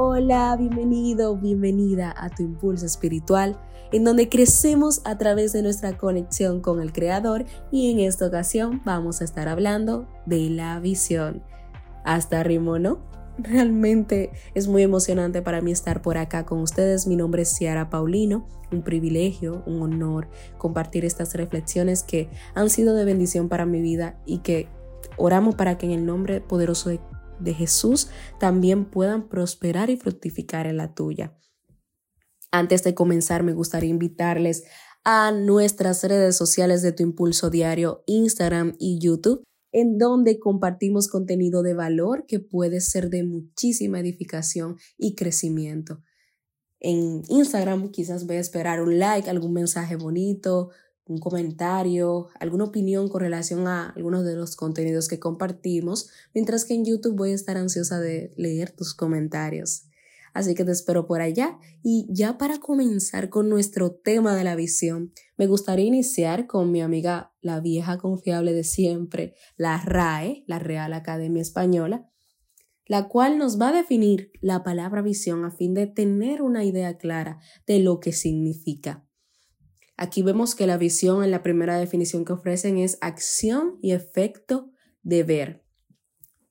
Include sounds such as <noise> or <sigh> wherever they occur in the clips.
Hola, bienvenido, bienvenida a tu impulso espiritual, en donde crecemos a través de nuestra conexión con el Creador y en esta ocasión vamos a estar hablando de la visión. Hasta ritmo, ¿no? <laughs> Realmente es muy emocionante para mí estar por acá con ustedes. Mi nombre es Ciara Paulino, un privilegio, un honor compartir estas reflexiones que han sido de bendición para mi vida y que oramos para que en el nombre poderoso de de Jesús también puedan prosperar y fructificar en la tuya. Antes de comenzar, me gustaría invitarles a nuestras redes sociales de Tu Impulso Diario, Instagram y YouTube, en donde compartimos contenido de valor que puede ser de muchísima edificación y crecimiento. En Instagram quizás voy a esperar un like, algún mensaje bonito, un comentario, alguna opinión con relación a algunos de los contenidos que compartimos, mientras que en YouTube voy a estar ansiosa de leer tus comentarios. Así que te espero por allá y ya para comenzar con nuestro tema de la visión, me gustaría iniciar con mi amiga la vieja confiable de siempre, la RAE, la Real Academia Española, la cual nos va a definir la palabra visión a fin de tener una idea clara de lo que significa. Aquí vemos que la visión en la primera definición que ofrecen es acción y efecto de ver.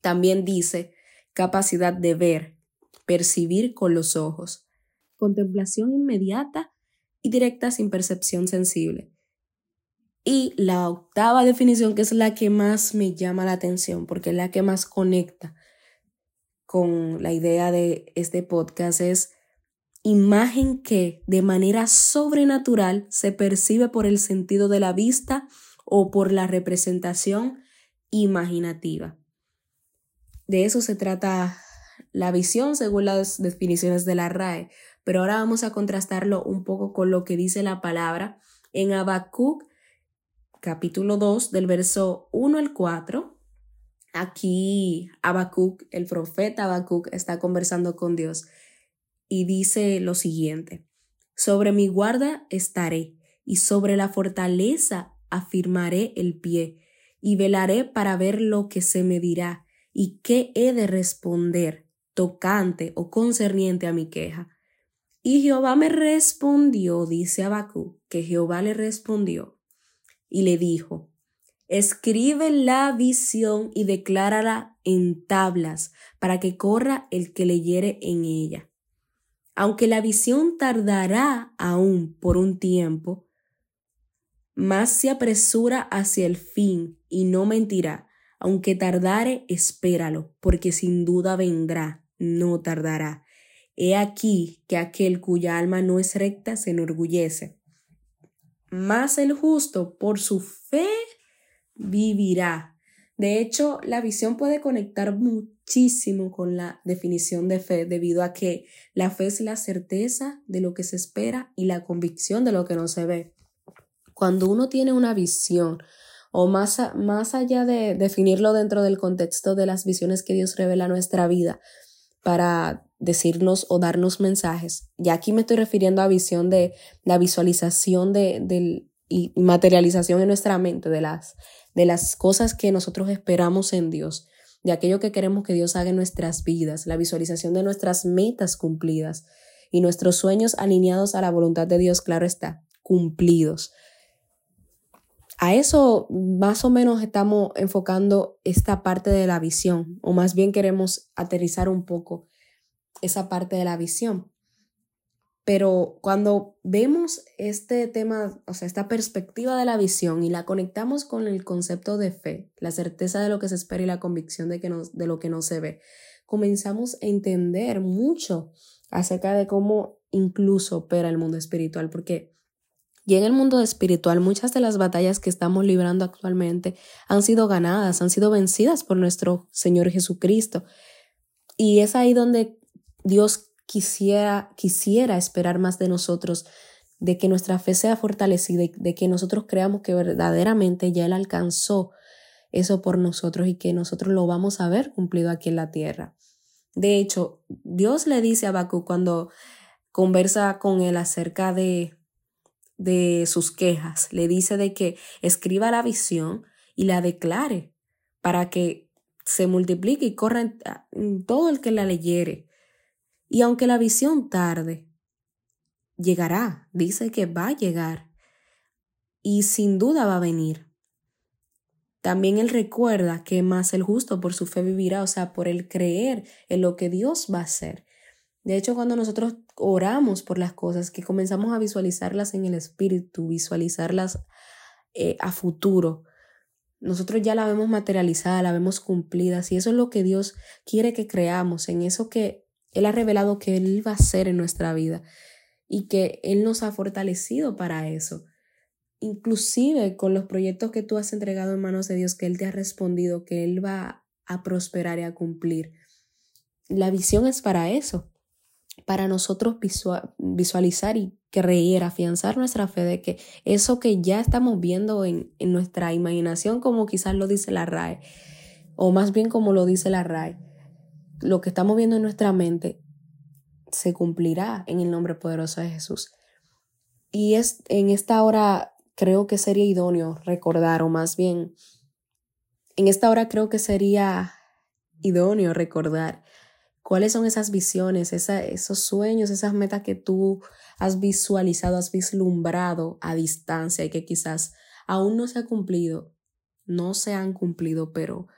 También dice capacidad de ver, percibir con los ojos, contemplación inmediata y directa sin percepción sensible. Y la octava definición, que es la que más me llama la atención, porque es la que más conecta con la idea de este podcast, es imagen que de manera sobrenatural se percibe por el sentido de la vista o por la representación imaginativa. De eso se trata la visión según las definiciones de la RAE, pero ahora vamos a contrastarlo un poco con lo que dice la palabra en Habacuc capítulo 2 del verso 1 al 4. Aquí Habacuc, el profeta Habacuc, está conversando con Dios y dice lo siguiente, sobre mi guarda estaré y sobre la fortaleza afirmaré el pie y velaré para ver lo que se me dirá y qué he de responder tocante o concerniente a mi queja. Y Jehová me respondió, dice Abacú, que Jehová le respondió y le dijo, escribe la visión y declárala en tablas para que corra el que leyere en ella aunque la visión tardará aún por un tiempo, más se apresura hacia el fin y no mentirá. Aunque tardare, espéralo, porque sin duda vendrá, no tardará. He aquí que aquel cuya alma no es recta se enorgullece. Mas el justo por su fe vivirá. De hecho, la visión puede conectar muchísimo con la definición de fe debido a que la fe es la certeza de lo que se espera y la convicción de lo que no se ve. Cuando uno tiene una visión, o más, más allá de definirlo dentro del contexto de las visiones que Dios revela a nuestra vida para decirnos o darnos mensajes, ya aquí me estoy refiriendo a visión de la visualización de, y materialización en nuestra mente de las de las cosas que nosotros esperamos en Dios, de aquello que queremos que Dios haga en nuestras vidas, la visualización de nuestras metas cumplidas y nuestros sueños alineados a la voluntad de Dios, claro está, cumplidos. A eso más o menos estamos enfocando esta parte de la visión, o más bien queremos aterrizar un poco esa parte de la visión. Pero cuando vemos este tema, o sea, esta perspectiva de la visión y la conectamos con el concepto de fe, la certeza de lo que se espera y la convicción de, que de lo que no se ve, comenzamos a entender mucho acerca de cómo incluso opera el mundo espiritual, porque y en el mundo espiritual muchas de las batallas que estamos librando actualmente han sido ganadas, han sido vencidas por nuestro Señor Jesucristo. Y es ahí donde Dios quisiera, quisiera esperar más de nosotros, de que nuestra fe sea fortalecida y de que nosotros creamos que verdaderamente ya Él alcanzó eso por nosotros y que nosotros lo vamos a ver cumplido aquí en la tierra. De hecho, Dios le dice a Bakú cuando conversa con él acerca de, de sus quejas, le dice de que escriba la visión y la declare para que se multiplique y corra en todo el que la leyere. Y aunque la visión tarde, llegará, dice que va a llegar y sin duda va a venir. También él recuerda que más el justo por su fe vivirá, o sea, por el creer en lo que Dios va a hacer. De hecho, cuando nosotros oramos por las cosas, que comenzamos a visualizarlas en el espíritu, visualizarlas eh, a futuro, nosotros ya la vemos materializada, la vemos cumplida. Y eso es lo que Dios quiere que creamos, en eso que Él ha revelado que Él va a hacer en nuestra vida y que Él nos ha fortalecido para eso. Inclusive con los proyectos que tú has entregado en manos de Dios, que Él te ha respondido, que Él va a prosperar y a cumplir. La visión es para eso para nosotros visualizar y creer, afianzar nuestra fe de que eso que ya estamos viendo en, en nuestra imaginación, como quizás lo dice la RAE, o más bien como lo dice la RAE, lo que estamos viendo en nuestra mente se cumplirá en el nombre poderoso de Jesús. Y es en esta hora creo que sería idóneo recordar, o más bien, en esta hora creo que sería idóneo recordar ¿Cuáles son esas visiones, esos sueños, esas metas que tú has visualizado, has vislumbrado a distancia y que quizás aún no se ha cumplido, no se han cumplido, pero,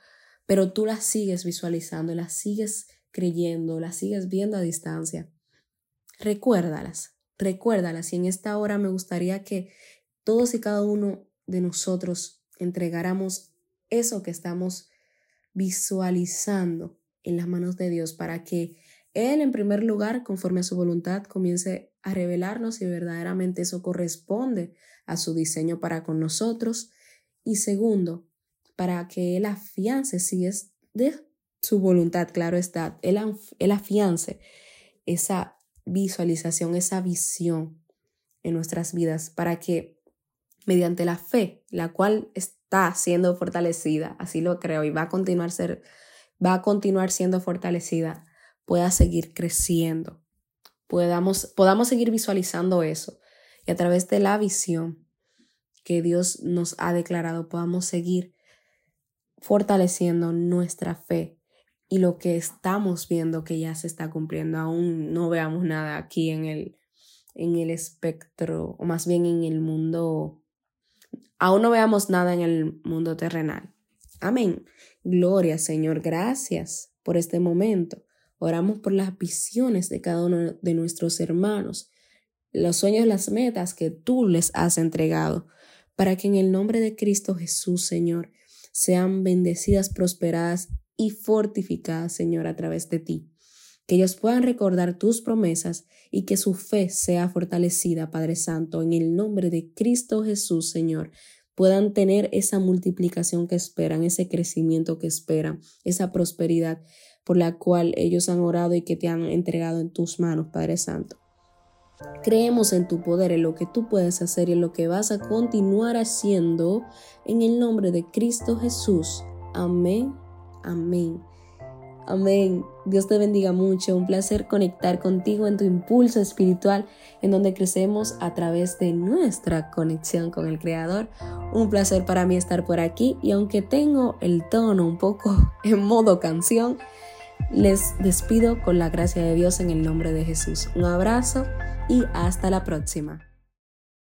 pero tú las sigues visualizando, las sigues creyendo, las sigues viendo a distancia? Recuérdalas, recuérdalas y en esta hora me gustaría que todos y cada uno de nosotros entregáramos eso que estamos visualizando en las manos de Dios para que Él, en primer lugar, conforme a su voluntad, comience a revelarnos si verdaderamente eso corresponde a su diseño para con nosotros. Y segundo, para que Él afiance si es de su voluntad, claro está, Él, él afiance esa visualización, esa visión en nuestras vidas para que mediante la fe, la cual está siendo fortalecida, así lo creo, y va a continuar ser va a continuar siendo fortalecida, pueda seguir creciendo, podamos, podamos seguir visualizando eso y a través de la visión que Dios nos ha declarado podamos seguir fortaleciendo nuestra fe y lo que estamos viendo que ya se está cumpliendo. Aún no veamos nada aquí en el, en el espectro, o más bien en el mundo, aún no veamos nada en el mundo terrenal. Amén. Gloria, Señor, gracias por este momento. Oramos por las visiones de cada uno de nuestros hermanos, los sueños, las metas que tú les has entregado, para que en el nombre de Cristo Jesús, Señor, sean bendecidas, prosperadas y fortificadas, Señor, a través de ti. Que ellos puedan recordar tus promesas y que su fe sea fortalecida, Padre Santo, en el nombre de Cristo Jesús, Señor puedan tener esa multiplicación que esperan, ese crecimiento que esperan, esa prosperidad por la cual ellos han orado y que te han entregado en tus manos, Padre Santo. Creemos en tu poder, en lo que tú puedes hacer y en lo que vas a continuar haciendo en el nombre de Cristo Jesús. Amén. Amén. Amén. Dios te bendiga mucho. Un placer conectar contigo en tu impulso espiritual, en donde crecemos a través de nuestra conexión con el Creador. Un placer para mí estar por aquí y aunque tengo el tono un poco <laughs> en modo canción, les despido con la gracia de Dios en el nombre de Jesús. Un abrazo y hasta la próxima.